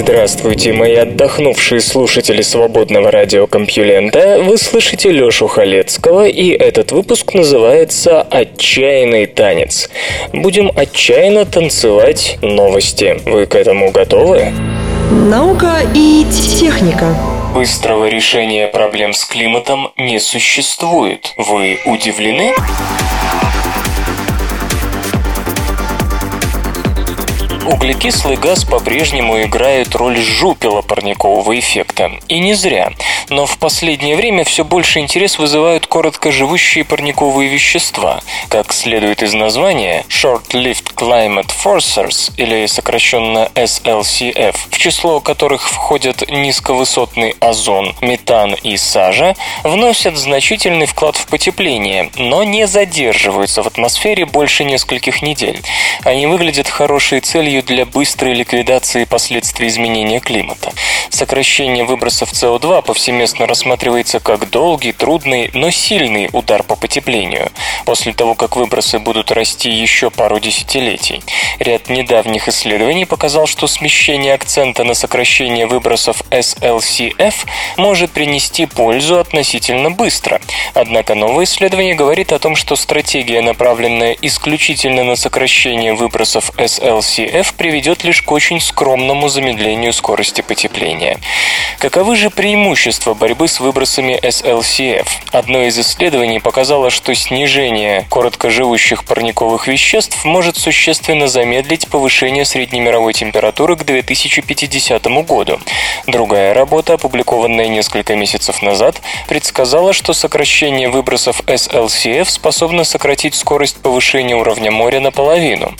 Здравствуйте, мои отдохнувшие слушатели свободного радиокомпьюлента. Вы слышите Лёшу Халецкого, и этот выпуск называется «Отчаянный танец». Будем отчаянно танцевать новости. Вы к этому готовы? Наука и техника. Быстрого решения проблем с климатом не существует. Вы удивлены? Углекислый газ по-прежнему играет роль жупела парникового эффекта. И не зря. Но в последнее время все больше интерес вызывают короткоживущие парниковые вещества. Как следует из названия, Short-Lived Climate Forcers, или сокращенно SLCF, в число которых входят низковысотный озон, метан и сажа, вносят значительный вклад в потепление, но не задерживаются в атмосфере больше нескольких недель. Они выглядят хорошей целью для быстрой ликвидации последствий изменения климата. Сокращение выбросов СО2 повсеместно рассматривается как долгий, трудный, но сильный удар по потеплению, после того, как выбросы будут расти еще пару десятилетий. Ряд недавних исследований показал, что смещение акцента на сокращение выбросов SLCF может принести пользу относительно быстро. Однако новое исследование говорит о том, что стратегия, направленная исключительно на сокращение выбросов SLCF, приведет лишь к очень скромному замедлению скорости потепления. Каковы же преимущества борьбы с выбросами SLCF? Одно из исследований показало, что снижение короткоживущих парниковых веществ может существенно замедлить повышение среднемировой температуры к 2050 году. Другая работа, опубликованная несколько месяцев назад, предсказала, что сокращение выбросов SLCF способно сократить скорость повышения уровня моря наполовину.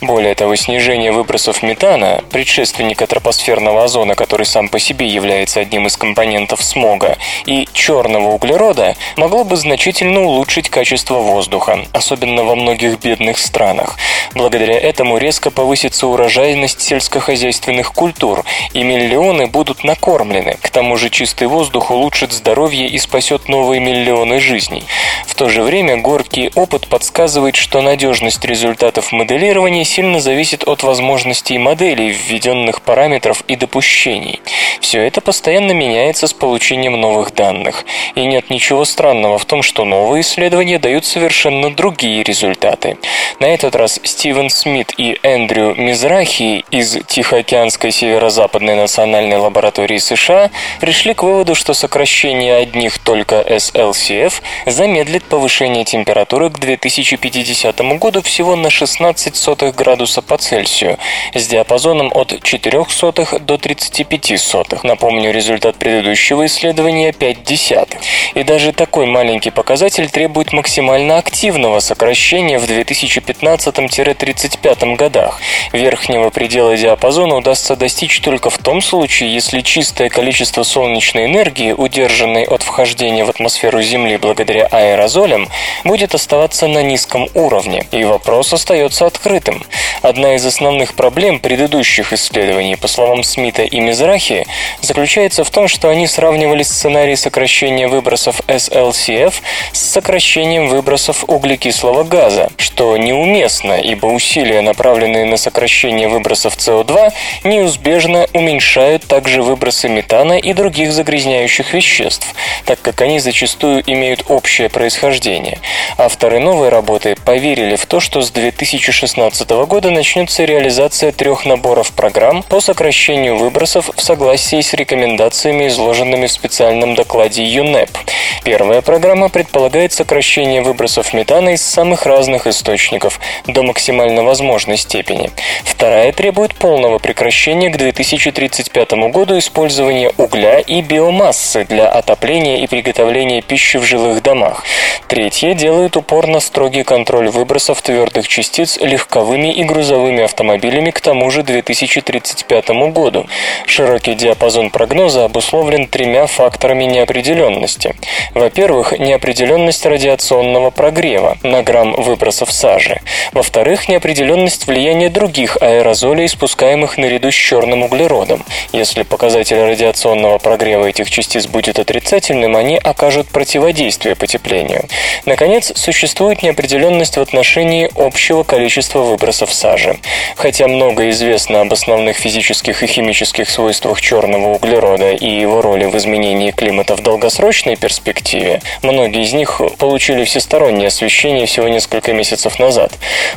Более того, снижение выбросов метана, предшественника тропосферного озона, который сам по себе является одним из компонентов смога, и черного углерода, могло бы значительно улучшить качество воздуха, особенно во многих бедных странах. Благодаря этому резко повысится урожайность сельскохозяйственных культур, и миллионы будут накормлены. К тому же чистый воздух улучшит здоровье и спасет новые миллионы жизней. В то же время горький опыт подсказывает, что надежность результатов моделирования сильно зависит от возможностей моделей, введенных параметров и допущений. Все это постоянно меняется с получением новых данных. И нет ничего странного в том, что новые исследования дают совершенно другие результаты. На этот раз Стивен Смит и Эндрю Мизрахи из Тихоокеанской северо-западной национальной лаборатории США пришли к выводу, что сокращение одних только SLCF замедлит повышение температуры к 2050 году всего на 16 сотых градуса по Цельсию с диапазоном от 4 сотых до 35 сотых. Напомню, результат предыдущего исследования 5 десятых. И даже такой маленький показатель требует максимально активного сокращения в 2015-35 годах. Верхнего предела диапазона удастся достичь только в том случае, если чистое количество солнечной энергии, удержанной от вхождения в атмосферу Земли благодаря аэрозолям, будет оставаться на низком уровне. И вопрос остается открытым. Одна из основных проблем предыдущих исследований, по словам Смита и Мизрахи, заключается в том, что они сравнивали сценарий сокращения выбросов SLCF с сокращением выбросов углекислого газа, что неуместно, ибо усилия, направленные на сокращение выбросов СО2, неизбежно уменьшают также выбросы метана и других загрязняющих веществ, так как они зачастую имеют общее происхождение. Авторы новой работы поверили в то, что с 2016 года начнется реализация трех наборов программ по сокращению выбросов в согласии с рекомендациями, изложенными в специальном докладе ЮНЕП. Первая программа предполагает сокращение выбросов метана из самых разных источников до максимально возможной степени. Вторая требует полного прекращения к 2035 году использования угля и биомассы для отопления и приготовления пищи в жилых домах. Третья делает упор на строгий контроль выбросов твердых частиц легковыми и грузовыми автомобилями автомобилями к тому же 2035 году. Широкий диапазон прогноза обусловлен тремя факторами неопределенности. Во-первых, неопределенность радиационного прогрева на грамм выбросов сажи. Во-вторых, неопределенность влияния других аэрозолей, спускаемых наряду с черным углеродом. Если показатель радиационного прогрева этих частиц будет отрицательным, они окажут противодействие потеплению. Наконец, существует неопределенность в отношении общего количества выбросов сажи. Хотя много известно об основных физических и химических свойствах черного углерода и его роли в изменении климата в долгосрочной перспективе, многие из них получили всестороннее освещение всего несколько месяцев назад.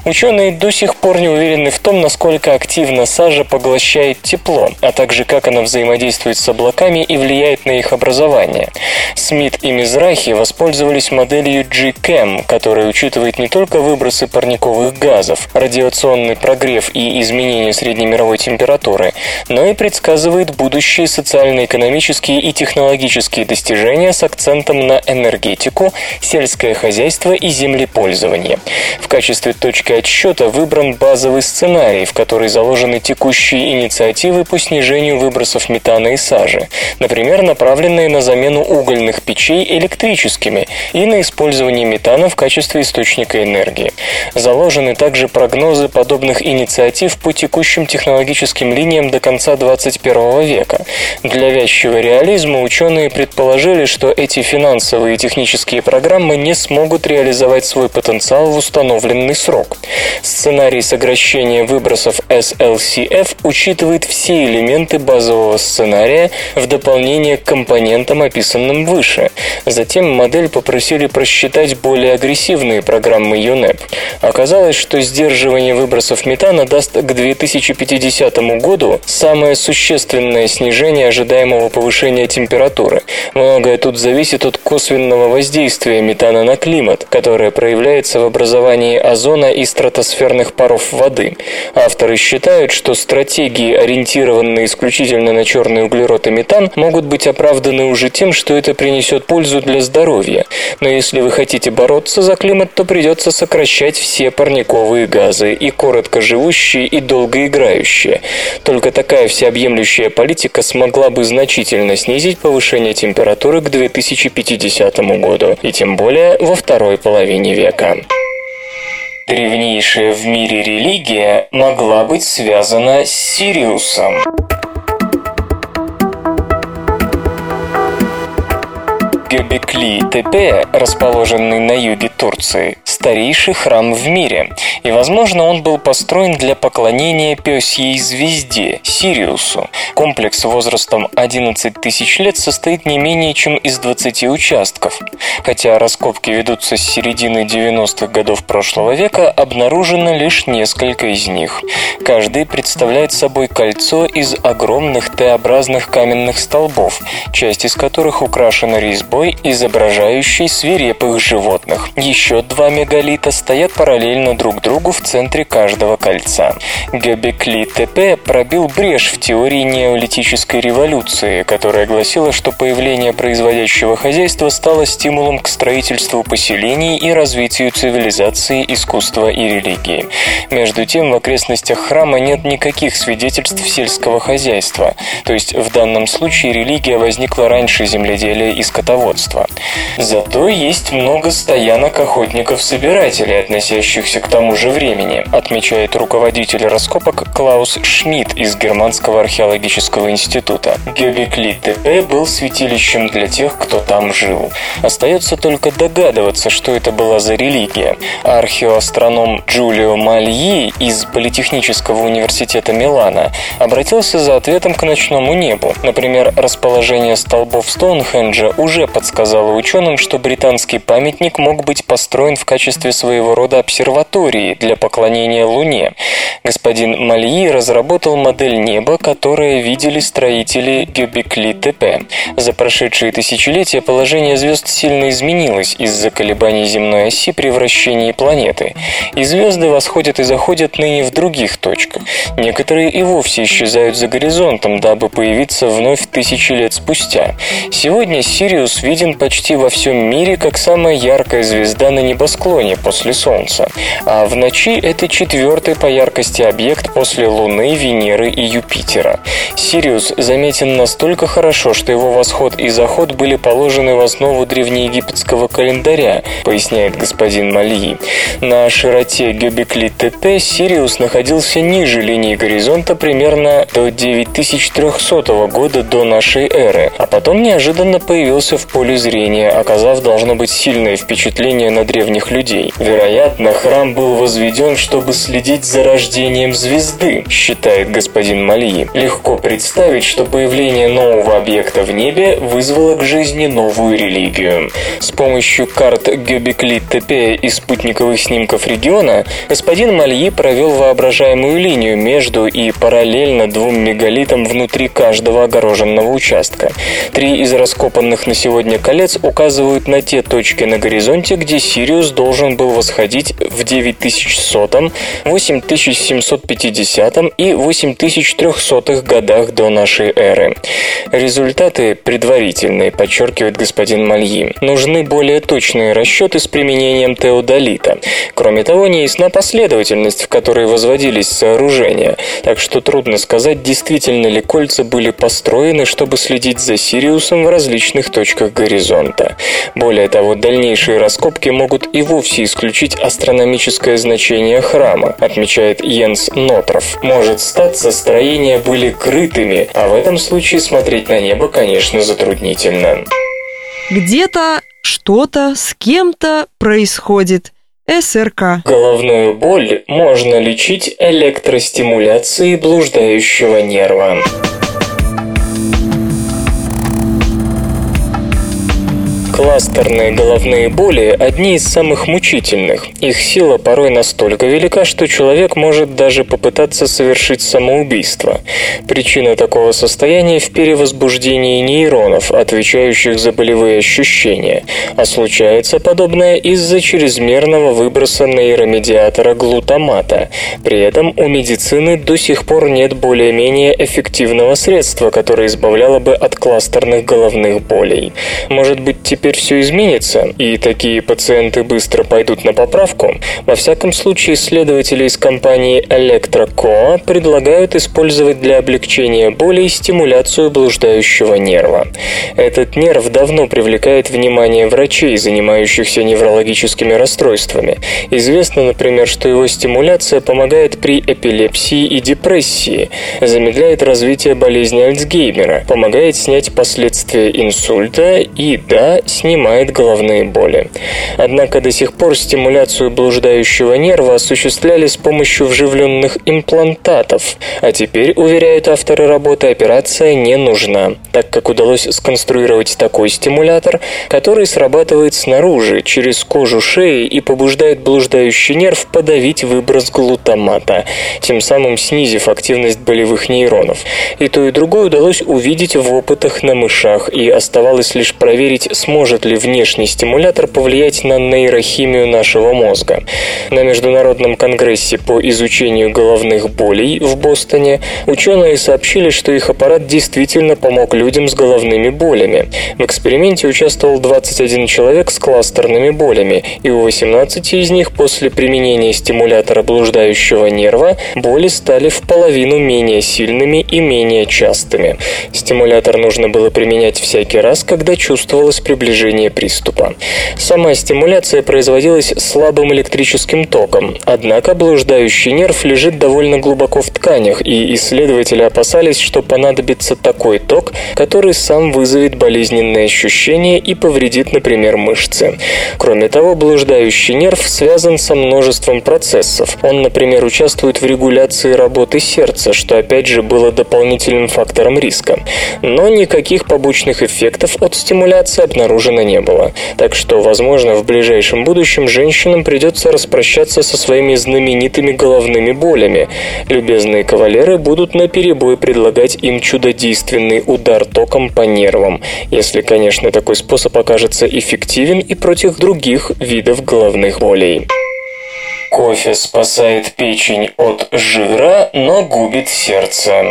Ученые до сих пор не уверены в том, насколько активно сажа поглощает тепло, а также как она взаимодействует с облаками и влияет на их образование. Смит и Мизрахи воспользовались моделью G-CHEM, которая учитывает не только выбросы парниковых газов, радиационный прогрев и изменение среднемировой температуры, но и предсказывает будущие социально-экономические и технологические достижения с акцентом на энергетику, сельское хозяйство и землепользование. В качестве точки отсчета выбран базовый сценарий, в который заложены текущие инициативы по снижению выбросов метана и сажи, например, направленные на замену угольных печей электрическими и на использование метана в качестве источника энергии. Заложены также прогнозы подобных инициатив по текущим технологическим линиям до конца 21 века. Для вязчего реализма ученые предположили, что эти финансовые и технические программы не смогут реализовать свой потенциал в установленный срок. Сценарий сокращения выбросов SLCF учитывает все элементы базового сценария в дополнение к компонентам, описанным выше. Затем модель попросили просчитать более агрессивные программы UNEP. Оказалось, что сдерживание выбросов метана даст к 2050 году самое существенное снижение ожидаемого повышения температуры. Многое тут зависит от косвенного воздействия метана на климат, которое проявляется в образовании озона и стратосферных паров воды. Авторы считают, что стратегии, ориентированные исключительно на черный углерод и метан, могут быть оправданы уже тем, что это принесет пользу для здоровья. Но если вы хотите бороться за климат, то придется сокращать все парниковые газы, и короткоживущие, и долгоиграющие. Только такая всеобъемлющая политика смогла бы значительно снизить повышение температуры к 2050 году, и тем более во второй половине века. Древнейшая в мире религия могла быть связана с Сириусом. Tepe, расположенный на юге Турции, старейший храм в мире, и, возможно, он был построен для поклонения пёсьей звезде, Сириусу. Комплекс возрастом 11 тысяч лет состоит не менее чем из 20 участков. Хотя раскопки ведутся с середины 90-х годов прошлого века, обнаружено лишь несколько из них. Каждый представляет собой кольцо из огромных Т-образных каменных столбов, часть из которых украшена резьбой изображающий свирепых животных. Еще два мегалита стоят параллельно друг другу в центре каждого кольца. Гебекли ТП пробил брешь в теории неолитической революции, которая гласила, что появление производящего хозяйства стало стимулом к строительству поселений и развитию цивилизации, искусства и религии. Между тем, в окрестностях храма нет никаких свидетельств сельского хозяйства, то есть в данном случае религия возникла раньше земледелия и скотоводства скотоводства. Зато есть много стоянок охотников-собирателей, относящихся к тому же времени, отмечает руководитель раскопок Клаус Шмидт из Германского археологического института. Гёбекли ТП был святилищем для тех, кто там жил. Остается только догадываться, что это была за религия. Археоастроном Джулио Мальи из Политехнического университета Милана обратился за ответом к ночному небу. Например, расположение столбов Стоунхенджа уже подсказывает сказала ученым, что британский памятник мог быть построен в качестве своего рода обсерватории для поклонения Луне. Господин Мальи разработал модель неба, которую видели строители Гюбекли-ТП. За прошедшие тысячелетия положение звезд сильно изменилось из-за колебаний земной оси при вращении планеты. И звезды восходят и заходят ныне в других точках. Некоторые и вовсе исчезают за горизонтом, дабы появиться вновь тысячи лет спустя. Сегодня Сириус виден почти во всем мире как самая яркая звезда на небосклоне после Солнца. А в ночи это четвертый по яркости объект после Луны, Венеры и Юпитера. Сириус заметен настолько хорошо, что его восход и заход были положены в основу древнеегипетского календаря, поясняет господин Мальи. На широте Гёбекли ТТ Сириус находился ниже линии горизонта примерно до 9300 года до нашей эры, а потом неожиданно появился в поле зрения, оказав, должно быть, сильное впечатление на древних людей. Вероятно, храм был возведен, чтобы следить за рождением звезды, считает господин Мальи. Легко представить, что появление нового объекта в небе вызвало к жизни новую религию. С помощью карт Гёбекли ТП и спутниковых снимков региона господин Мальи провел воображаемую линию между и параллельно двум мегалитам внутри каждого огороженного участка. Три из раскопанных на сегодня колец указывают на те точки на горизонте, где Сириус должен был восходить в 9100, 8750 и 8300 годах до нашей эры. Результаты предварительные, подчеркивает господин Мальи. Нужны более точные расчеты с применением теодолита. Кроме того, не ясна последовательность, в которой возводились сооружения, так что трудно сказать, действительно ли кольца были построены, чтобы следить за Сириусом в различных точках горизонта. Более того, дальнейшие раскопки могут и вовсе исключить астрономическое значение храма, отмечает Йенс Нотров. Может статься, строения были крытыми, а в этом случае смотреть на небо, конечно, затруднительно. Где-то что-то с кем-то происходит. СРК. Головную боль можно лечить электростимуляцией блуждающего нерва. Кластерные головные боли – одни из самых мучительных. Их сила порой настолько велика, что человек может даже попытаться совершить самоубийство. Причина такого состояния в перевозбуждении нейронов, отвечающих за болевые ощущения. А случается подобное из-за чрезмерного выброса нейромедиатора глутамата. При этом у медицины до сих пор нет более-менее эффективного средства, которое избавляло бы от кластерных головных болей. Может быть, теперь теперь все изменится, и такие пациенты быстро пойдут на поправку, во всяком случае исследователи из компании ElectroCo предлагают использовать для облегчения боли стимуляцию блуждающего нерва. Этот нерв давно привлекает внимание врачей, занимающихся неврологическими расстройствами. Известно, например, что его стимуляция помогает при эпилепсии и депрессии, замедляет развитие болезни Альцгеймера, помогает снять последствия инсульта и, да, снимает головные боли. Однако до сих пор стимуляцию блуждающего нерва осуществляли с помощью вживленных имплантатов, а теперь, уверяют авторы работы, операция не нужна, так как удалось сконструировать такой стимулятор, который срабатывает снаружи, через кожу шеи и побуждает блуждающий нерв подавить выброс глутамата, тем самым снизив активность болевых нейронов. И то и другое удалось увидеть в опытах на мышах, и оставалось лишь проверить, сможет может ли внешний стимулятор повлиять на нейрохимию нашего мозга. На Международном конгрессе по изучению головных болей в Бостоне ученые сообщили, что их аппарат действительно помог людям с головными болями. В эксперименте участвовал 21 человек с кластерными болями, и у 18 из них после применения стимулятора блуждающего нерва боли стали в половину менее сильными и менее частыми. Стимулятор нужно было применять всякий раз, когда чувствовалось приближение приближение приступа. Сама стимуляция производилась слабым электрическим током, однако блуждающий нерв лежит довольно глубоко в тканях, и исследователи опасались, что понадобится такой ток, который сам вызовет болезненные ощущения и повредит, например, мышцы. Кроме того, блуждающий нерв связан со множеством процессов. Он, например, участвует в регуляции работы сердца, что опять же было дополнительным фактором риска. Но никаких побочных эффектов от стимуляции обнаружено обнаружено не было. Так что, возможно, в ближайшем будущем женщинам придется распрощаться со своими знаменитыми головными болями. Любезные кавалеры будут на перебой предлагать им чудодейственный удар током по нервам, если, конечно, такой способ окажется эффективен и против других видов головных болей. Кофе спасает печень от жира, но губит сердце.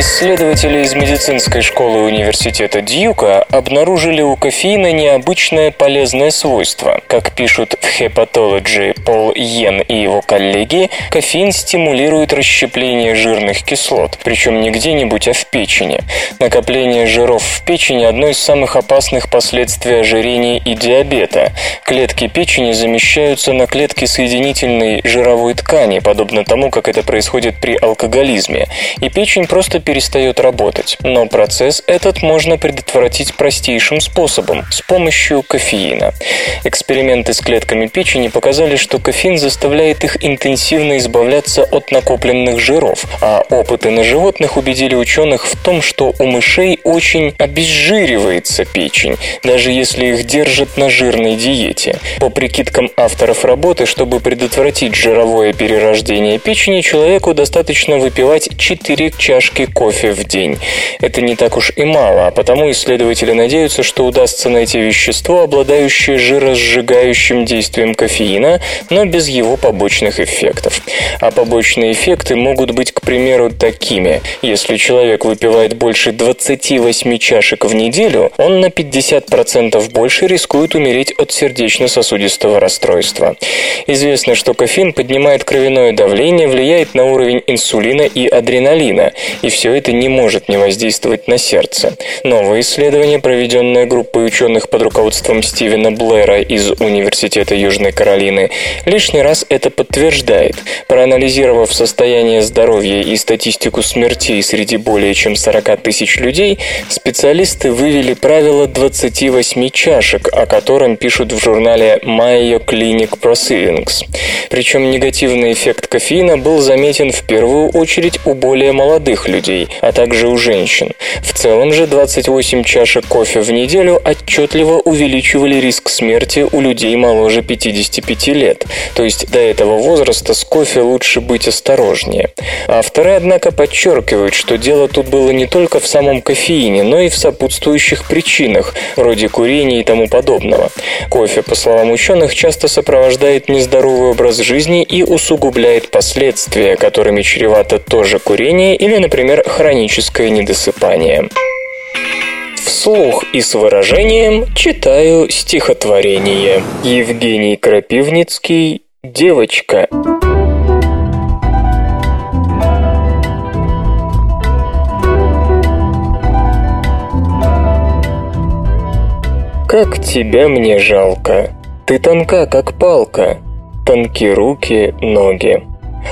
Исследователи из медицинской школы университета Дьюка обнаружили у кофеина необычное полезное свойство. Как пишут в Hepatology Пол Йен и его коллеги, кофеин стимулирует расщепление жирных кислот, причем не где-нибудь, а в печени. Накопление жиров в печени – одно из самых опасных последствий ожирения и диабета. Клетки печени замещаются на клетки соединительной жировой ткани, подобно тому, как это происходит при алкоголизме, и печень просто перестает работать. Но процесс этот можно предотвратить простейшим способом – с помощью кофеина. Эксперименты с клетками печени показали, что кофеин заставляет их интенсивно избавляться от накопленных жиров, а опыты на животных убедили ученых в том, что у мышей очень обезжиривается печень, даже если их держат на жирной диете. По прикидкам авторов работы, чтобы предотвратить жировое перерождение печени, человеку достаточно выпивать 4 чашки кофе в день. Это не так уж и мало, а потому исследователи надеются, что удастся найти вещество, обладающее жиросжигающим действием кофеина, но без его побочных эффектов. А побочные эффекты могут быть, к примеру, такими. Если человек выпивает больше 28 чашек в неделю, он на 50% больше рискует умереть от сердечно-сосудистого расстройства. Известно, что кофеин поднимает кровяное давление, влияет на уровень инсулина и адреналина, и все это не может не воздействовать на сердце. Новое исследование, проведенное группой ученых под руководством Стивена Блэра из Университета Южной Каролины, лишний раз это подтверждает. Проанализировав состояние здоровья и статистику смертей среди более чем 40 тысяч людей, специалисты вывели правило 28 чашек, о котором пишут в журнале Mayo Clinic Proceedings. Причем негативный эффект кофеина был заметен в первую очередь у более молодых людей, а также у женщин. В целом же 28 чашек кофе в неделю отчетливо увеличивали риск смерти у людей моложе 55 лет. То есть до этого возраста с кофе лучше быть осторожнее. Авторы, однако, подчеркивают, что дело тут было не только в самом кофеине, но и в сопутствующих причинах, вроде курения и тому подобного. Кофе, по словам ученых, часто сопровождает нездоровый образ жизни и усугубляет последствия, которыми чревато тоже курение или, например, хроническое недосыпание. Вслух и с выражением читаю стихотворение. Евгений Крапивницкий «Девочка». Как тебя мне жалко, ты тонка, как палка, тонки руки, ноги.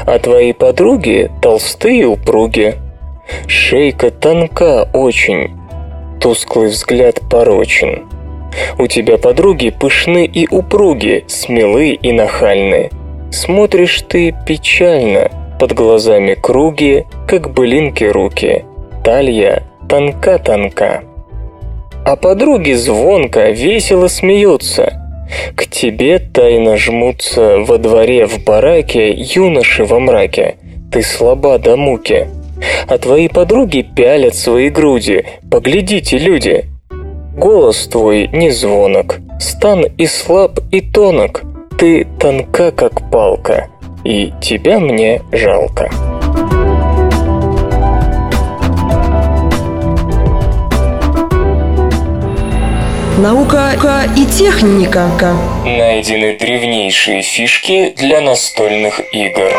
А твои подруги толстые упруги. Шейка тонка очень, тусклый взгляд порочен. У тебя подруги пышны и упруги, смелы и нахальны. Смотришь ты печально, под глазами круги, как былинки руки. Талья тонка-тонка. А подруги звонко, весело смеются. К тебе тайно жмутся во дворе в бараке юноши во мраке. Ты слаба до муки. А твои подруги пялят свои груди. Поглядите, люди. Голос твой не звонок, стан и слаб, и тонок. Ты тонка, как палка, и тебя мне жалко. Наука и техника. Найдены древнейшие фишки для настольных игр.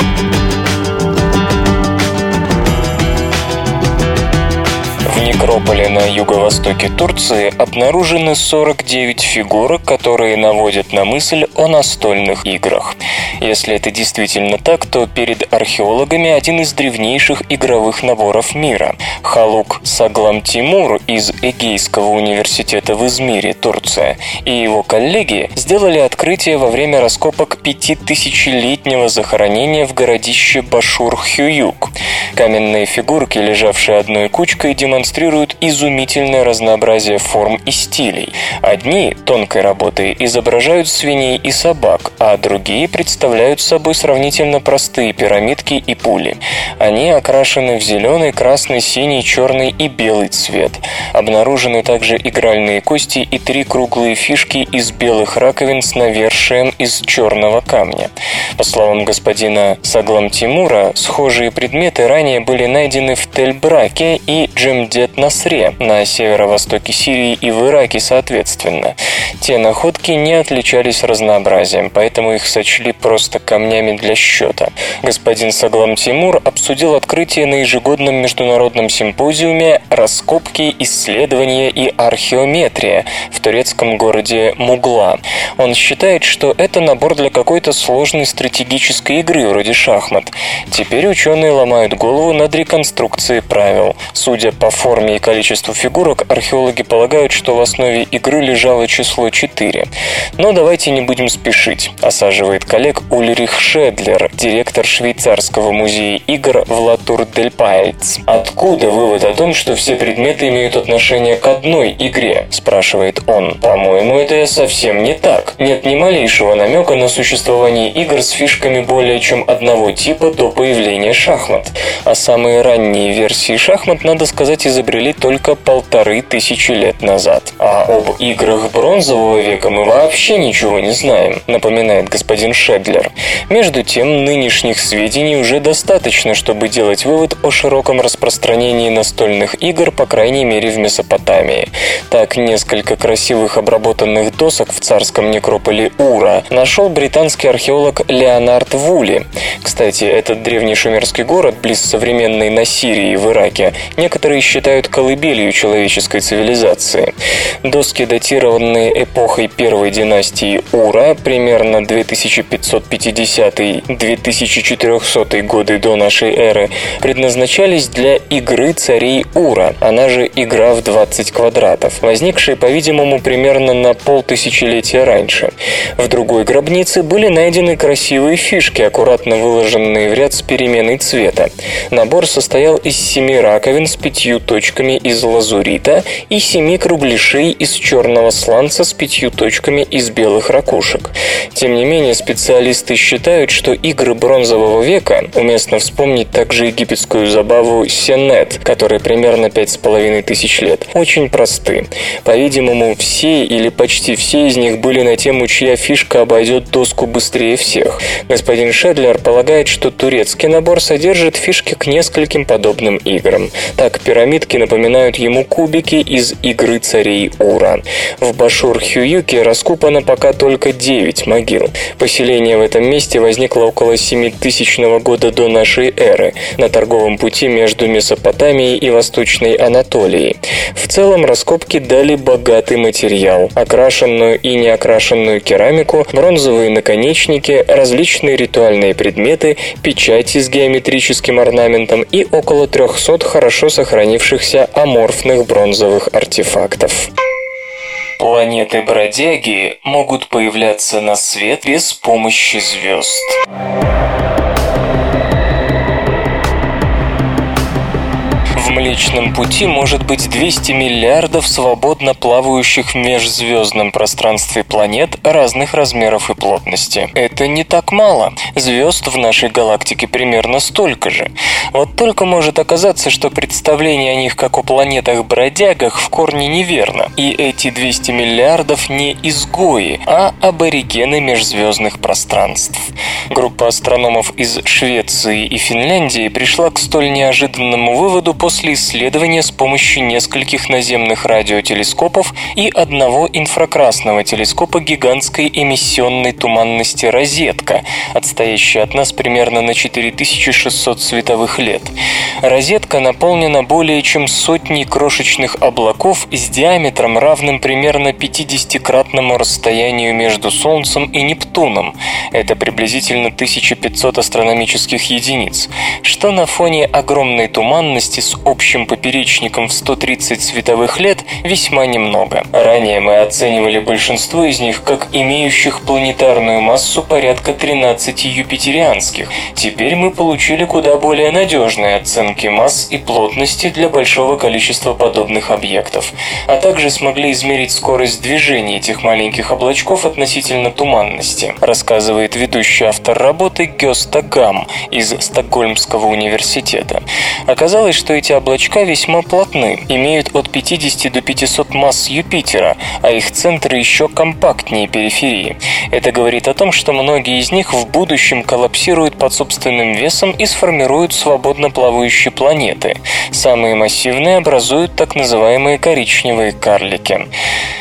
В некрополе на юго-востоке Турции обнаружены 49 фигурок, которые наводят на мысль о настольных играх. Если это действительно так, то перед археологами один из древнейших игровых наборов мира. Халук Саглам Тимур из Эгейского университета в Измире, Турция, и его коллеги сделали открытие во время раскопок пятитысячелетнего захоронения в городище Башур-Хююк. Каменные фигурки, лежавшие одной кучкой, демонстрируют демонстрируют изумительное разнообразие форм и стилей. Одни тонкой работы изображают свиней и собак, а другие представляют собой сравнительно простые пирамидки и пули. Они окрашены в зеленый, красный, синий, черный и белый цвет. Обнаружены также игральные кости и три круглые фишки из белых раковин с навершием из черного камня. По словам господина Саглам Тимура, схожие предметы ранее были найдены в Тель-Браке и Джемдет-Насре на северо-востоке Сирии и в Ираке соответственно. Те находки не отличались разнообразием, поэтому их сочли просто камнями для счета. Господин Саглам Тимур обсудил открытие на ежегодном международном симпозиуме «Раскопки, исследования и археометрия» в турецком городе Мугла. Он считает, что это набор для какой-то сложной стратегической игры вроде шахмат. Теперь ученые ломают голову над реконструкцией правил. Судя по форме и количеству фигурок, археологи полагают, что в основе игры лежало число 4. Но давайте не будем спешить, осаживает коллег Ульрих Шедлер, директор швейцарского музея игр в Латур-дель-Пальц. Откуда вывод о том, что все предметы имеют отношение к одной игре? спрашивает он. По-моему, это совсем не так. Нет ни малейшего намека на существование игр с фишками более чем одного типа до появления шахмат. А самые ранние версии шахмат, надо сказать, изобрели только полторы тысячи лет назад. А об играх бронзового века мы вообще ничего не знаем, напоминает господин Шедлер. Между тем, нынешних сведений уже достаточно, чтобы делать вывод о широком распространении настольных игр, по крайней мере в Месопотамии. Так, несколько красивых обработанных досок в царском некрополе Ура нашел британский археолог Леонард Вули. Кстати, этот древний шумерский город, близ современной Насирии в Ираке, некоторые считают колыбелью человеческой цивилизации. Доски, датированные эпохой первой династии Ура, примерно 2550-2400 годы до нашей эры, предназначались для игры царей Ура, она же игра в 20 квадратов, возникшая, по-видимому, примерно на полтысячелетия раньше. В другой гробнице были найдены красивые фишки, аккуратно выложенные в ряд с переменой цвета. Набор состоял из семи раковин с пятью точками из лазурита и семи кругляшей из черного сланца с пятью точками из белых ракушек. Тем не менее, специалисты считают, что игры бронзового века, уместно вспомнить также египетскую забаву сенет, которая примерно пять с половиной тысяч лет, очень просты. По-видимому, все или почти все из них были на тему, чья фишка обойдет доску быстрее всех. Господин Шедлер полагает, что турецкий набор содержит фишки к нескольким подобным играм. Так, пирамидки напоминают ему кубики из игры царей Ура. В Башур-Хююке раскопано пока только 9 могил. Поселение в этом месте возникло около 7000 года до нашей эры на торговом пути между Месопотамией и Восточной Анатолией. В целом раскопки дали богатый материал – окрашенную и неокрашенную керамику, бронзовые наконечники, различные ритуальные предметы, печати с геометрическим орнаментом и около 300 хорошо сохранившихся аморфных бронзовых артефактов. Планеты-бродяги могут появляться на свет без помощи звезд. В Млечном Пути может быть 200 миллиардов свободно плавающих в межзвездном пространстве планет разных размеров и плотности. Это не так мало. Звезд в нашей галактике примерно столько же. Вот только может оказаться, что представление о них как о планетах-бродягах в корне неверно. И эти 200 миллиардов не изгои, а аборигены межзвездных пространств. Группа астрономов из Швеции и Финляндии пришла к столь неожиданному выводу после после исследования с помощью нескольких наземных радиотелескопов и одного инфракрасного телескопа гигантской эмиссионной туманности «Розетка», отстоящая от нас примерно на 4600 световых лет. «Розетка» наполнена более чем сотней крошечных облаков с диаметром, равным примерно 50-кратному расстоянию между Солнцем и Нептуном. Это приблизительно 1500 астрономических единиц, что на фоне огромной туманности с общим поперечником в 130 световых лет весьма немного. Ранее мы оценивали большинство из них как имеющих планетарную массу порядка 13 юпитерианских. Теперь мы получили куда более надежные оценки масс и плотности для большого количества подобных объектов, а также смогли измерить скорость движения этих маленьких облачков относительно туманности, рассказывает ведущий автор работы Гёста Гам из Стокгольмского университета. Оказалось, что эти облачка весьма плотны, имеют от 50 до 500 масс Юпитера, а их центры еще компактнее периферии. Это говорит о том, что многие из них в будущем коллапсируют под собственным весом и сформируют свободно плавающие планеты. Самые массивные образуют так называемые коричневые карлики.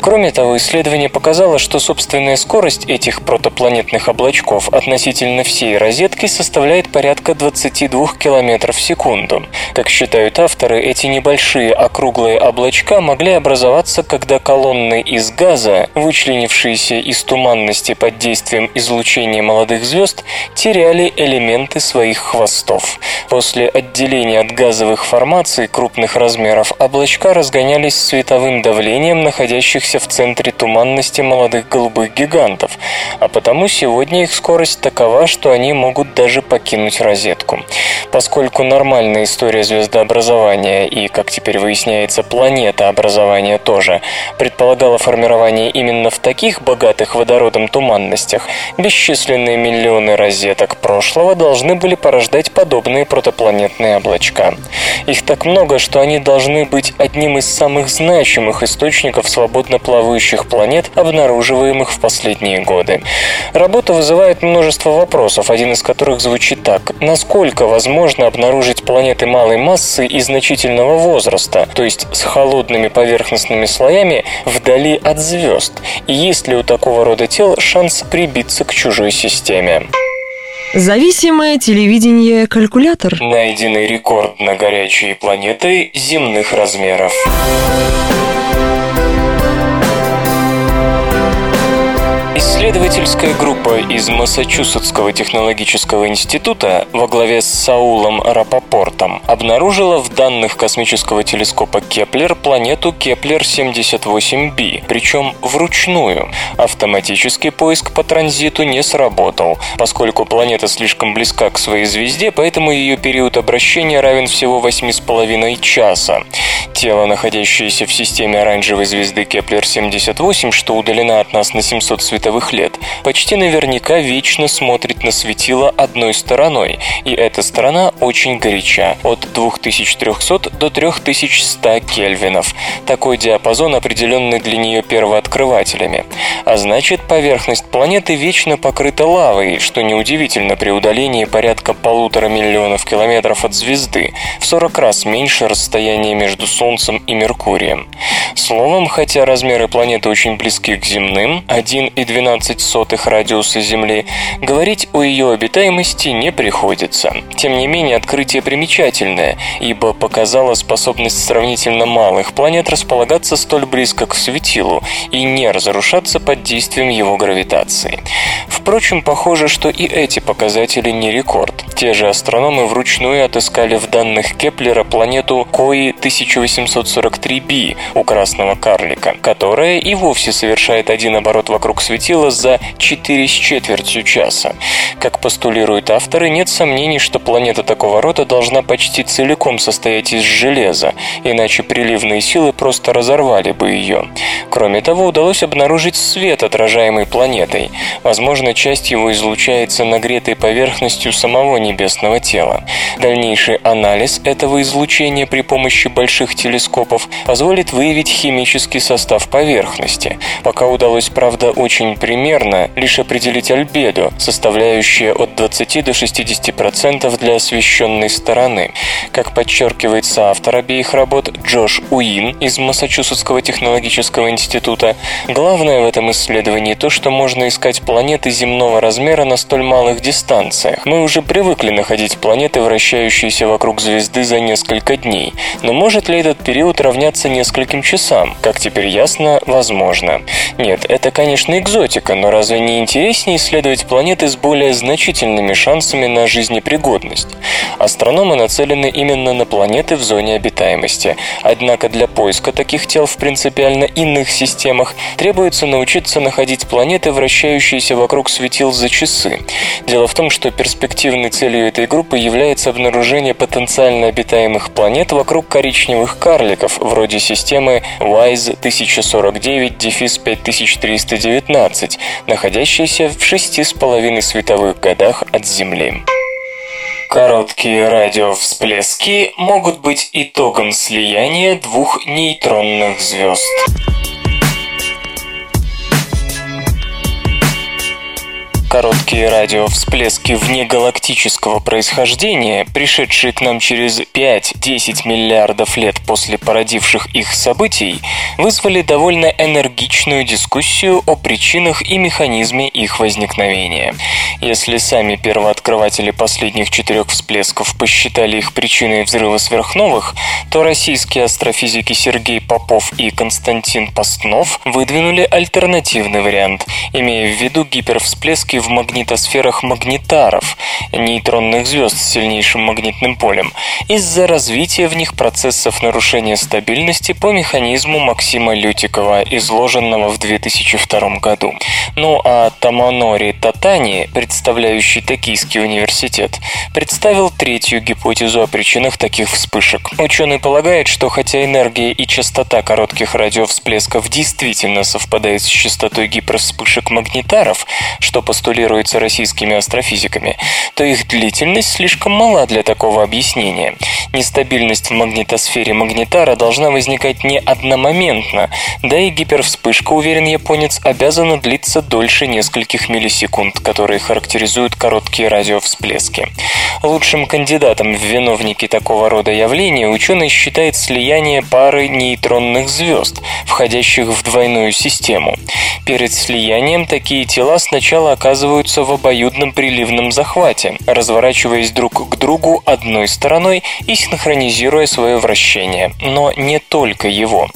Кроме того, исследование показало, что собственная скорость этих протопланетных облачков относительно всей розетки составляет порядка 22 км в секунду. Как считают авторы, эти небольшие округлые облачка могли образоваться, когда колонны из газа, вычленившиеся из туманности под действием излучения молодых звезд, теряли элементы своих хвостов. После отделения от газовых формаций крупных размеров облачка разгонялись световым давлением находящихся в центре туманности молодых голубых гигантов, а потому сегодня их скорость такова, что они могут даже покинуть розетку. Поскольку нормальная история звездообразования и, как теперь выясняется, планетообразования тоже предполагала формирование именно в таких богатых водородом туманностях, бесчисленные миллионы розеток прошлого должны были порождать подобные протопланетные облачка. Их так много, что они должны быть одним из самых значимых источников свободно плавающих планет, обнаруживаемых в последние годы. Работа вызывает множество вопросов, один из которых звучит так. Насколько возможно обнаружить планеты малой массы и значительного возраста, то есть с холодными поверхностными слоями вдали от звезд? И есть ли у такого рода тел шанс прибиться к чужой системе? Зависимое телевидение калькулятор. Найденный рекорд на горячие планеты земных размеров. Исследовательская группа из Массачусетского технологического института во главе с Саулом Рапопортом обнаружила в данных космического телескопа Кеплер планету Кеплер-78b, причем вручную. Автоматический поиск по транзиту не сработал, поскольку планета слишком близка к своей звезде, поэтому ее период обращения равен всего 8,5 часа. Тело, находящееся в системе оранжевой звезды Кеплер-78, что удалена от нас на 700 световых лет, почти наверняка вечно смотрит на светило одной стороной, и эта сторона очень горяча, от 2300 до 3100 кельвинов. Такой диапазон определенный для нее первооткрывателями. А значит, поверхность планеты вечно покрыта лавой, что неудивительно при удалении порядка полутора миллионов километров от звезды, в 40 раз меньше расстояния между Солнцем и Меркурием. Словом, хотя размеры планеты очень близки к земным, 1,12 радиуса Земли, говорить о ее обитаемости не приходится. Тем не менее, открытие примечательное, ибо показало способность сравнительно малых планет располагаться столь близко к светилу и не разрушаться под действием его гравитации. Впрочем, похоже, что и эти показатели не рекорд. Те же астрономы вручную отыскали в данных Кеплера планету Кои 1843b у Красного Карлика, которая и вовсе совершает один оборот вокруг светила за 4 с четвертью часа. Как постулируют авторы, нет сомнений, что планета такого рода должна почти целиком состоять из железа, иначе приливные силы просто разорвали бы ее. Кроме того, удалось обнаружить свет, отражаемый планетой. Возможно, часть его излучается нагретой поверхностью самого небесного тела. Дальнейший анализ этого излучения при помощи больших телескопов позволит выявить химический состав поверхности. Пока удалось, правда, очень примерно лишь определить альбедо, составляющее от 20 до 60% для освещенной стороны. Как подчеркивается автор обеих работ Джош Уин из Массачусетского технологического института, главное в этом исследовании то, что можно искать планеты земного размера на столь малых дистанциях. Мы уже привыкли находить планеты, вращающиеся вокруг звезды за несколько дней. Но может ли этот период равняться нескольким часам? Как теперь ясно, возможно. Нет, это, конечно, экзотика, экзотика, но разве не интереснее исследовать планеты с более значительными шансами на жизнепригодность? Астрономы нацелены именно на планеты в зоне обитаемости. Однако для поиска таких тел в принципиально иных системах требуется научиться находить планеты, вращающиеся вокруг светил за часы. Дело в том, что перспективной целью этой группы является обнаружение потенциально обитаемых планет вокруг коричневых карликов, вроде системы WISE 1049-5319, находящейся в шести с половиной световых годах от Земли. Короткие радиовсплески могут быть итогом слияния двух нейтронных звезд. Короткие радиовсплески внегалактического происхождения, пришедшие к нам через 5-10 миллиардов лет после породивших их событий, вызвали довольно энергичную дискуссию о причинах и механизме их возникновения. Если сами первооткрыватели последних четырех всплесков посчитали их причиной взрыва сверхновых, то российские астрофизики Сергей Попов и Константин Постнов выдвинули альтернативный вариант, имея в виду гипервсплески в магнитосферах магнитаров, нейтронных звезд с сильнейшим магнитным полем, из-за развития в них процессов нарушения стабильности по механизму Максима Лютикова, изложенного в 2002 году. Ну а Таманори Татани, представляющий Токийский университет, представил третью гипотезу о причинах таких вспышек. Ученый полагает, что хотя энергия и частота коротких радиовсплесков действительно совпадает с частотой гипервспышек магнитаров, что постулируется российскими астрофизиками, то их длительность слишком мала для такого объяснения. Нестабильность в магнитосфере магнитара должна возникать не одномоментно, да и гипервспышка, уверен японец, обязана длиться дольше нескольких миллисекунд, которые характеризуют короткие радиовсплески. Лучшим кандидатом в виновники такого рода явления ученый считает слияние пары нейтронных звезд, входящих в двойную систему. Перед слиянием такие тела сначала оказываются в обоюдном приливном захвате, разворачиваясь друг к другу одной стороной и синхронизируя свое вращение, но не только его.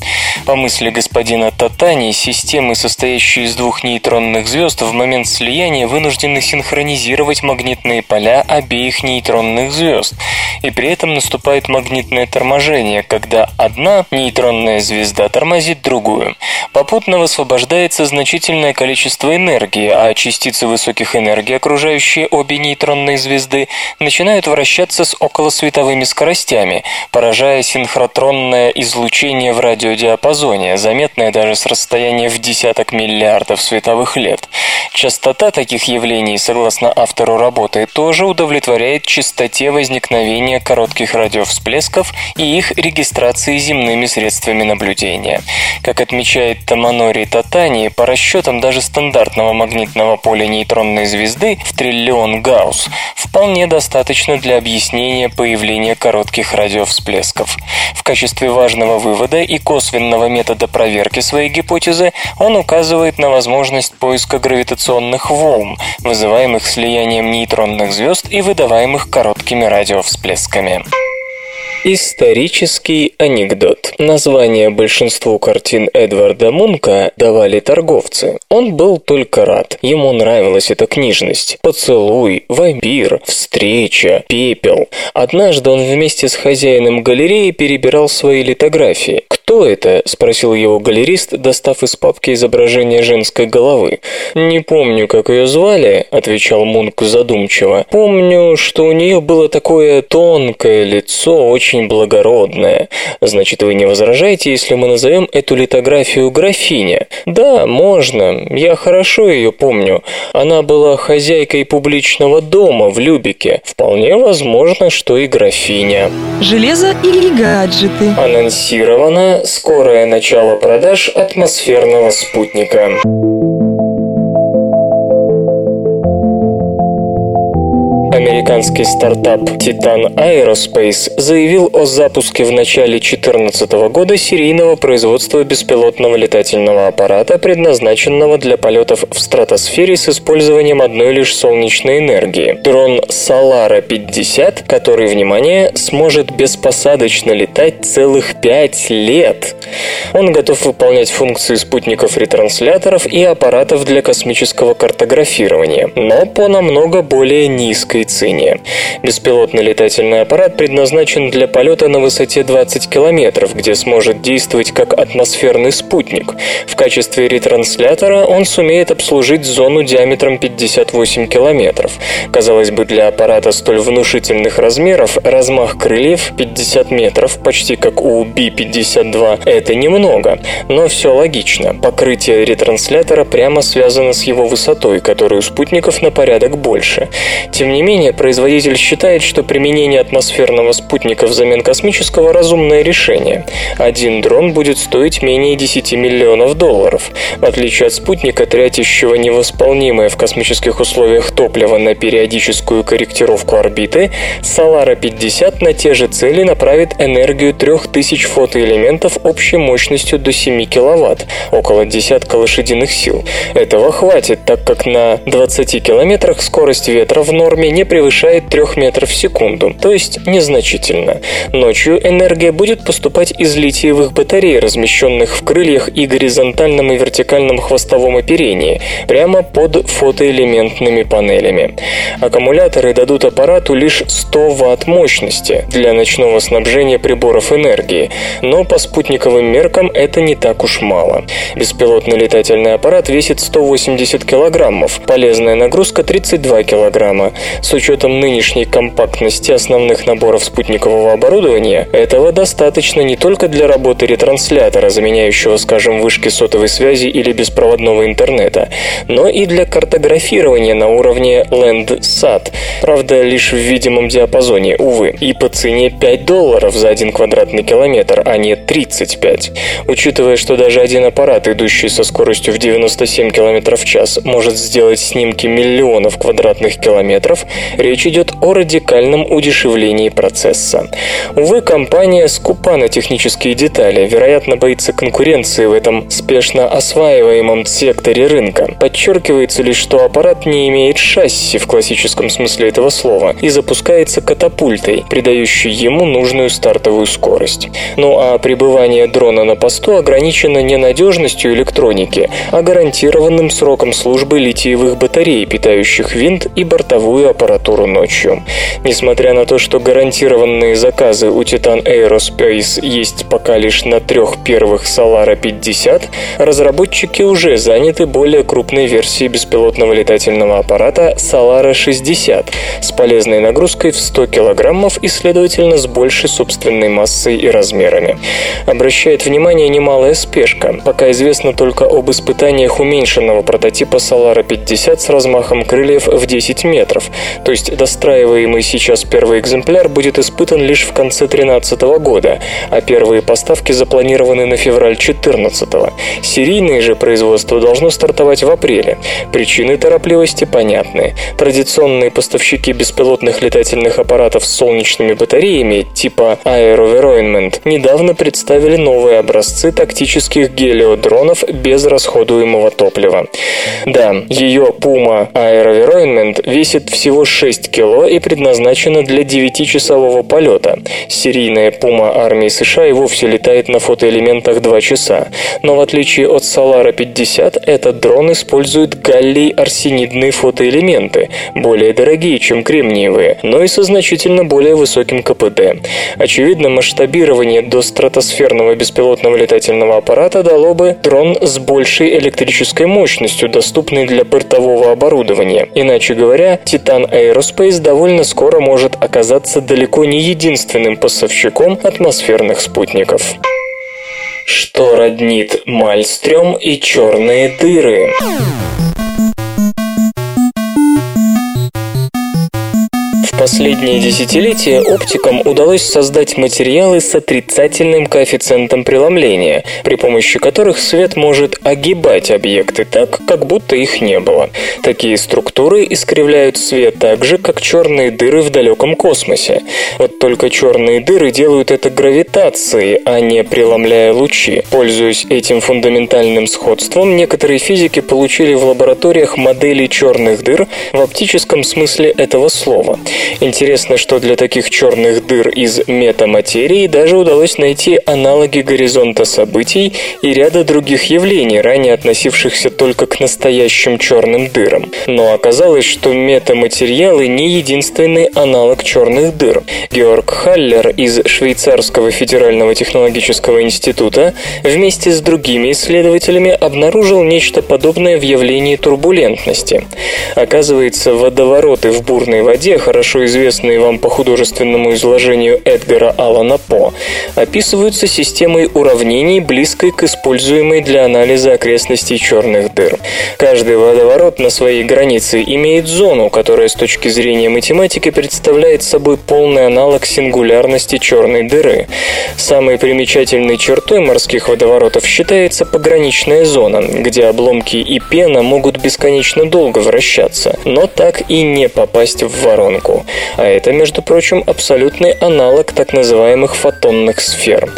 По мысли господина Татани, системы, состоящие из двух нейтронных звезд, в момент слияния вынуждены синхронизировать магнитные поля обеих нейтронных звезд, и при этом наступает магнитное торможение, когда одна нейтронная звезда тормозит другую. Попутно высвобождается значительное количество энергии, а частицы высоких энергий, окружающие обе нейтронные звезды, начинают вращаться с околосветовыми скоростями, поражая синхротронное излучение в радиодиапазоне, заметное даже с расстояния в десяток миллиардов световых лет. Частота таких явлений, согласно автору работы, тоже удовлетворяет частоте возникновения коротких радиовсплесков и их регистрации земными средствами наблюдения. Как отмечает Таманори Татани, по расчетам даже стандартного магнитного поля нейтронной звезды в триллион Гаусс вполне достаточно для объяснения появления коротких радиовсплесков. В качестве важного вывода и косвенного метода проверки своей гипотезы он указывает на возможность поиска гравитационных волн, вызываемых слиянием нейтронных звезд и выдаваемых короткими радиовсплесками. Исторический анекдот. Название большинству картин Эдварда Мунка давали торговцы. Он был только рад. Ему нравилась эта книжность. Поцелуй, вампир, встреча, пепел. Однажды он вместе с хозяином галереи перебирал свои литографии. «Кто это?» – спросил его галерист, достав из папки изображение женской головы. «Не помню, как ее звали», – отвечал Мунк задумчиво. «Помню, что у нее было такое тонкое лицо, очень благородная. Значит, вы не возражаете, если мы назовем эту литографию графиня? Да, можно. Я хорошо ее помню. Она была хозяйкой публичного дома в Любике. Вполне возможно, что и графиня. Железо или гаджеты. Анонсировано скорое начало продаж атмосферного спутника. Британский стартап Titan Aerospace заявил о запуске в начале 2014 года серийного производства беспилотного летательного аппарата, предназначенного для полетов в стратосфере с использованием одной лишь солнечной энергии. Дрон Solara 50, который, внимание, сможет беспосадочно летать целых 5 лет. Он готов выполнять функции спутников-ретрансляторов и аппаратов для космического картографирования, но по намного более низкой цене. Беспилотный летательный аппарат предназначен для полета на высоте 20 километров, где сможет действовать как атмосферный спутник. В качестве ретранслятора он сумеет обслужить зону диаметром 58 километров. Казалось бы, для аппарата столь внушительных размеров размах крыльев 50 метров, почти как у B-52, это немного, но все логично. Покрытие ретранслятора прямо связано с его высотой, которую у спутников на порядок больше. Тем не менее, производитель считает, что применение атмосферного спутника взамен космического разумное решение. Один дрон будет стоить менее 10 миллионов долларов. В отличие от спутника, тратящего невосполнимое в космических условиях топливо на периодическую корректировку орбиты, Solara 50 на те же цели направит энергию 3000 фотоэлементов общей мощностью до 7 киловатт, около десятка лошадиных сил. Этого хватит, так как на 20 километрах скорость ветра в норме не превышает 3 метров в секунду, то есть незначительно. Ночью энергия будет поступать из литиевых батарей, размещенных в крыльях и горизонтальном и вертикальном хвостовом оперении, прямо под фотоэлементными панелями. Аккумуляторы дадут аппарату лишь 100 Вт мощности для ночного снабжения приборов энергии, но по спутниковым меркам это не так уж мало. Беспилотный летательный аппарат весит 180 килограммов, полезная нагрузка 32 килограмма. С учетом нынешней компактности основных наборов спутникового оборудования, этого достаточно не только для работы ретранслятора, заменяющего, скажем, вышки сотовой связи или беспроводного интернета, но и для картографирования на уровне Landsat, правда, лишь в видимом диапазоне, увы, и по цене 5 долларов за один квадратный километр, а не 35. Учитывая, что даже один аппарат, идущий со скоростью в 97 км в час, может сделать снимки миллионов квадратных километров, речь идет о радикальном удешевлении процесса. Увы, компания скупа на технические детали, вероятно, боится конкуренции в этом спешно осваиваемом секторе рынка. Подчеркивается лишь, что аппарат не имеет шасси в классическом смысле этого слова и запускается катапультой, придающей ему нужную стартовую скорость. Ну а пребывание дрона на посту ограничено не надежностью электроники, а гарантированным сроком службы литиевых батарей, питающих винт и бортовую аппаратуру ночью. Несмотря на то, что гарантированные заказы у Titan Aerospace есть пока лишь на трех первых Solara 50, разработчики уже заняты более крупной версией беспилотного летательного аппарата Solara 60 с полезной нагрузкой в 100 килограммов и, следовательно, с большей собственной массой и размерами. Обращает внимание немалая спешка. Пока известно только об испытаниях уменьшенного прототипа Solara 50 с размахом крыльев в 10 метров, то есть достраиваемый сейчас первый экземпляр будет испытан лишь в конце 2013 года, а первые поставки запланированы на февраль 2014. Серийное же производство должно стартовать в апреле. Причины торопливости понятны. Традиционные поставщики беспилотных летательных аппаратов с солнечными батареями типа Aeroveroinment недавно представили новые образцы тактических гелиодронов без расходуемого топлива. Да, ее Puma Aeroveroinment весит всего 6 кило и предназначена для 9-часового полета. Серийная Puma армии США и вовсе летает на фотоэлементах 2 часа. Но в отличие от Solara 50, этот дрон использует галлий-арсенидные фотоэлементы, более дорогие, чем кремниевые, но и со значительно более высоким КПД. Очевидно, масштабирование до стратосферного беспилотного летательного аппарата дало бы дрон с большей электрической мощностью, доступный для бортового оборудования. Иначе говоря, Titan Aerospace довольно скоро может оказаться далеко не единственным поставщиком атмосферных спутников. Что роднит Мальстрём и черные дыры? Последние десятилетия оптикам удалось создать материалы с отрицательным коэффициентом преломления, при помощи которых свет может огибать объекты так, как будто их не было. Такие структуры искривляют свет так же, как черные дыры в далеком космосе. Вот только черные дыры делают это гравитацией, а не преломляя лучи. Пользуясь этим фундаментальным сходством, некоторые физики получили в лабораториях модели черных дыр в оптическом смысле этого слова. Интересно, что для таких черных дыр из метаматерии даже удалось найти аналоги горизонта событий и ряда других явлений, ранее относившихся только к настоящим черным дырам. Но оказалось, что метаматериалы не единственный аналог черных дыр. Георг Халлер из Швейцарского федерального технологического института вместе с другими исследователями обнаружил нечто подобное в явлении турбулентности. Оказывается, водовороты в бурной воде, хорошо известные вам по художественному изложению Эдгара Алана По, описываются системой уравнений, близкой к используемой для анализа окрестностей черных дыр. Каждый водоворот на своей границе имеет зону, которая с точки зрения математики представляет собой полный аналог сингулярности черной дыры. Самой примечательной чертой морских водоворотов считается пограничная зона, где обломки и пена могут бесконечно долго вращаться, но так и не попасть в воронку. А это, между прочим, абсолютный аналог так называемых фотонных сфер.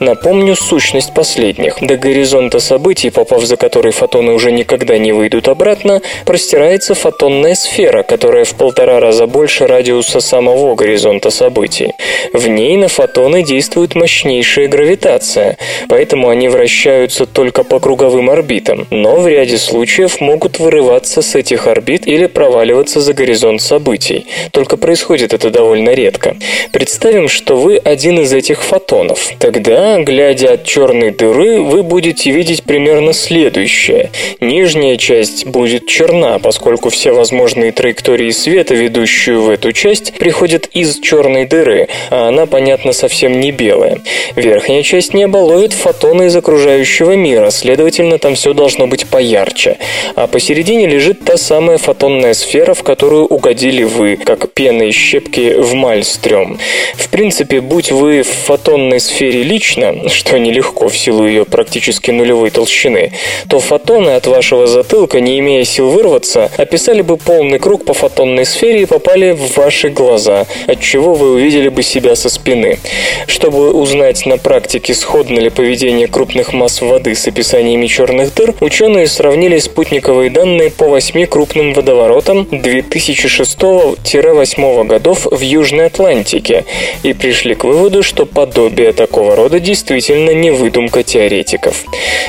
Напомню сущность последних. До горизонта событий, попав за который фотоны уже никогда не выйдут обратно, простирается фотонная сфера, которая в полтора раза больше радиуса самого горизонта событий. В ней на фотоны действует мощнейшая гравитация, поэтому они вращаются только по круговым орбитам, но в ряде случаев могут вырываться с этих орбит или проваливаться за горизонт событий. Только происходит это довольно редко. Представим, что вы один из этих фотонов. Тогда, глядя от черной дыры, вы будете видеть примерно следующее. Нижняя часть будет черна, поскольку все возможные траектории света, ведущие в эту часть, приходят из черной дыры, а она, понятно, совсем не белая. Верхняя часть неба ловит фотоны из окружающего мира, следовательно, там все должно быть поярче. А посередине лежит та самая фотонная сфера, в которую угодили вы, как пена из щепки в мальстрём. В принципе, будь вы в фотонной сфере лично, что нелегко в силу ее практически нулевой толщины, то фотоны от вашего затылка, не имея сил вырваться, описали бы полный круг по фотонной сфере и попали в ваши глаза, от чего вы увидели бы себя со спины. Чтобы узнать на практике, сходно ли поведение крупных масс воды с описаниями черных дыр, ученые сравнили спутниковые данные по восьми крупным водоворотам 2006-2008 годов в Южной Атлантике и пришли к выводу, что подобие такого рода действительно не выдумка теоретиков.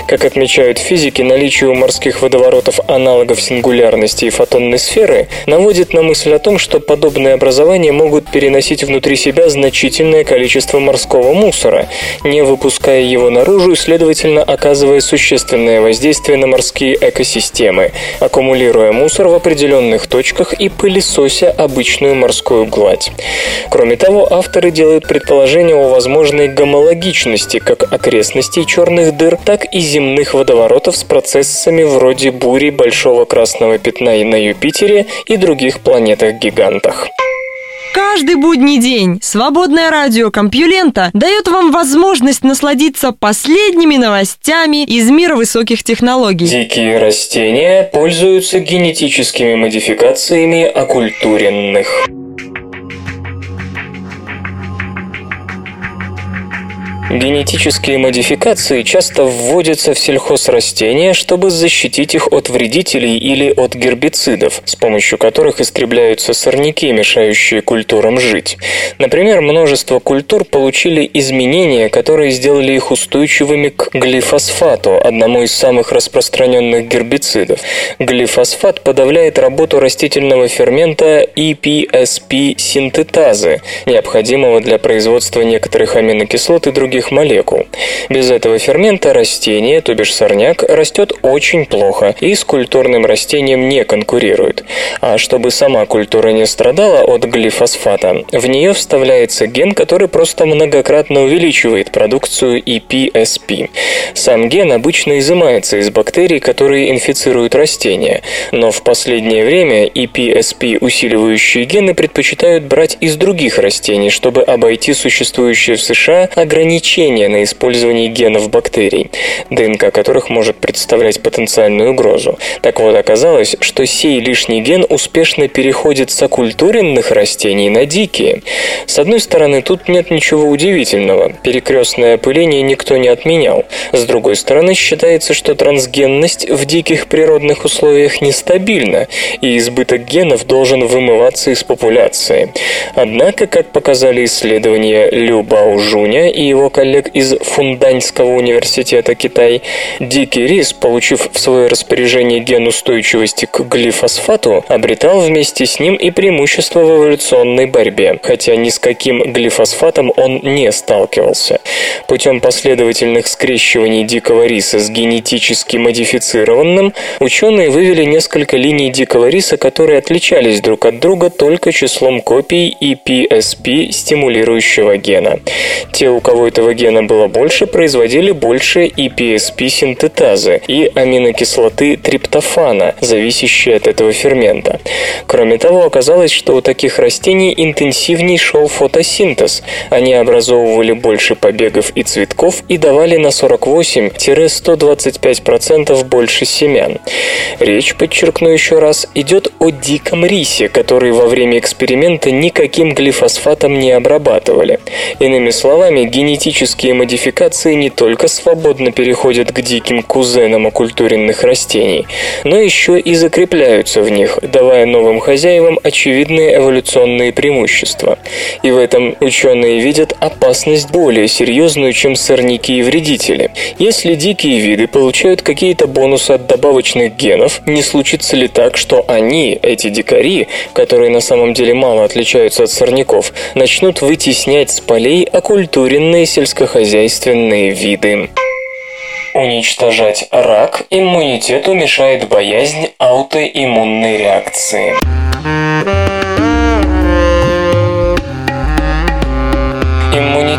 Как отмечают физики, наличие у морских водоворотов аналогов сингулярности и фотонной сферы наводит на мысль о том, что подобные образования могут переносить внутри себя значительное количество морского мусора, не выпуская его наружу и, следовательно, оказывая существенное воздействие на морские экосистемы, аккумулируя мусор в определенных точках и пылесося обычную морскую гладь. Кроме того, авторы делают предположение о возможной гомологичности как окрестностей черных дыр, так и земных водоворотов с процессами вроде бури Большого Красного Пятна и на Юпитере и других планетах-гигантах. Каждый будний день свободное радио Компьюлента дает вам возможность насладиться последними новостями из мира высоких технологий. Дикие растения пользуются генетическими модификациями оккультуренных. Генетические модификации часто вводятся в сельхозрастения, чтобы защитить их от вредителей или от гербицидов, с помощью которых истребляются сорняки, мешающие культурам жить. Например, множество культур получили изменения, которые сделали их устойчивыми к глифосфату, одному из самых распространенных гербицидов. Глифосфат подавляет работу растительного фермента EPSP-синтетазы, необходимого для производства некоторых аминокислот и других других молекул. Без этого фермента растение, то бишь сорняк, растет очень плохо и с культурным растением не конкурирует. А чтобы сама культура не страдала от глифосфата, в нее вставляется ген, который просто многократно увеличивает продукцию EPSP. Сам ген обычно изымается из бактерий, которые инфицируют растения, но в последнее время EPSP усиливающие гены предпочитают брать из других растений, чтобы обойти существующие в США ограничения на использование генов бактерий, ДНК которых может представлять потенциальную угрозу. Так вот, оказалось, что сей лишний ген успешно переходит с оккультуренных растений на дикие. С одной стороны, тут нет ничего удивительного. Перекрестное опыление никто не отменял. С другой стороны, считается, что трансгенность в диких природных условиях нестабильна, и избыток генов должен вымываться из популяции. Однако, как показали исследования Лю Баужуня и его коллег из Фунданьского университета Китай, дикий рис, получив в свое распоряжение ген устойчивости к глифосфату, обретал вместе с ним и преимущество в эволюционной борьбе, хотя ни с каким глифосфатом он не сталкивался. Путем последовательных скрещиваний дикого риса с генетически модифицированным, ученые вывели несколько линий дикого риса, которые отличались друг от друга только числом копий EPSP стимулирующего гена. Те, у кого этого гена было больше, производили больше EPSP синтетазы и аминокислоты триптофана, зависящие от этого фермента. Кроме того, оказалось, что у таких растений интенсивней шел фотосинтез. Они образовывали больше побегов и цветков и давали на 48-125% больше семян. Речь, подчеркну еще раз, идет о диком рисе, который во время эксперимента никаким глифосфатом не обрабатывали. Иными словами, генетические модификации не только свободно переходят к диким кузенам оккультуренных растений, но еще и закрепляются в них, давая новым хозяевам очевидные эволюционные преимущества. И в этом ученые видят опасность более серьезную, чем сорняки и вредители. Если дикие виды получают какие-то бонусы от добавочных генов, не случится ли так, что они, эти дикари, которые на самом деле мало отличаются от сорняков, начнут вытеснять с полей оккультуренные сельскохозяйственные виды? Уничтожать рак иммунитету мешает боязнь аутоиммунной реакции.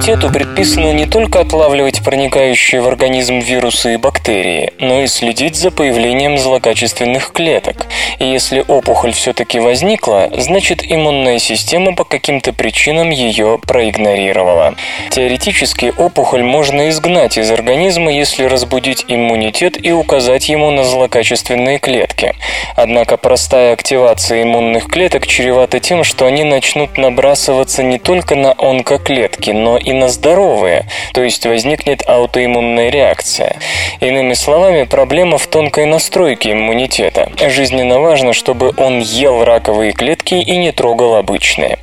Иммунитету предписано не только отлавливать проникающие в организм вирусы и бактерии, но и следить за появлением злокачественных клеток. И если опухоль все-таки возникла, значит иммунная система по каким-то причинам ее проигнорировала. Теоретически опухоль можно изгнать из организма, если разбудить иммунитет и указать ему на злокачественные клетки. Однако простая активация иммунных клеток чревата тем, что они начнут набрасываться не только на онкоклетки, но и на здоровые, то есть возникнет аутоиммунная реакция. Иными словами, проблема в тонкой настройке иммунитета. Жизненно важно, чтобы он ел раковые клетки и не трогал обычные.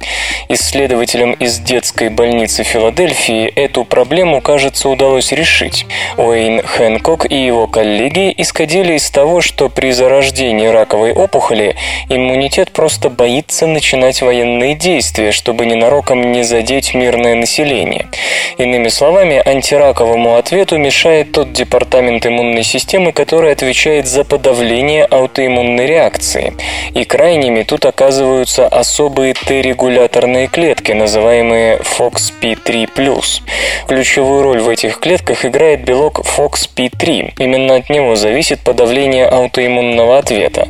Исследователям из детской больницы Филадельфии эту проблему, кажется, удалось решить. Уэйн Хэнкок и его коллеги исходили из того, что при зарождении раковой опухоли иммунитет просто боится начинать военные действия, чтобы ненароком не задеть мирное население. Иными словами, антираковому ответу мешает тот департамент иммунной системы, который отвечает за подавление аутоиммунной реакции. И крайними тут оказываются особые Т-регуляторные клетки, называемые FOXP3+. Ключевую роль в этих клетках играет белок FOXP3. Именно от него зависит подавление аутоиммунного ответа.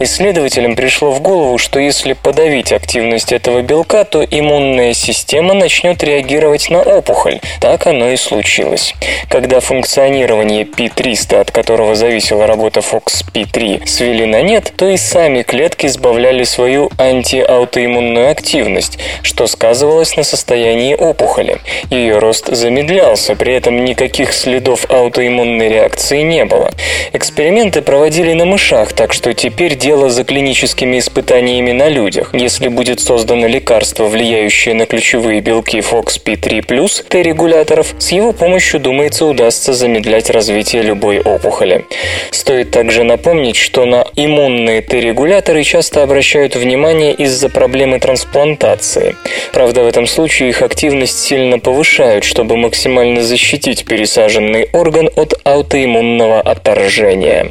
Исследователям пришло в голову, что если подавить активность этого белка, то иммунная система начнет реагировать на опухоль. Так оно и случилось. Когда функционирование P300, от которого зависела работа FOXP3, свели на нет, то и сами клетки сбавляли свою антиаутоиммунную активность, что сказывалось на состоянии опухоли. Ее рост замедлялся, при этом никаких следов аутоиммунной реакции не было. Эксперименты проводили на мышах, так что теперь дело за клиническими испытаниями на людях. Если будет создано лекарство, влияющее на ключевые белки FOXP3, T3+, Т-регуляторов, с его помощью, думается, удастся замедлять развитие любой опухоли. Стоит также напомнить, что на иммунные Т-регуляторы часто обращают внимание из-за проблемы трансплантации. Правда, в этом случае их активность сильно повышают, чтобы максимально защитить пересаженный орган от аутоиммунного отторжения.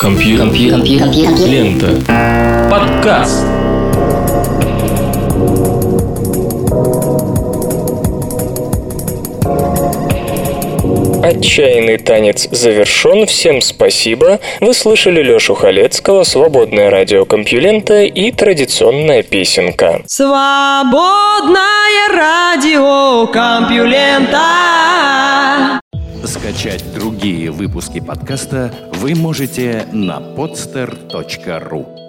Компьютер. Компьютер. Лента. Подкаст. Отчаянный танец завершен. Всем спасибо. Вы слышали Лёшу Халецкого, свободное радио Компьюлента и традиционная песенка. Свободное радио Компьюлента. Скачать другие выпуски подкаста вы можете на podster.ru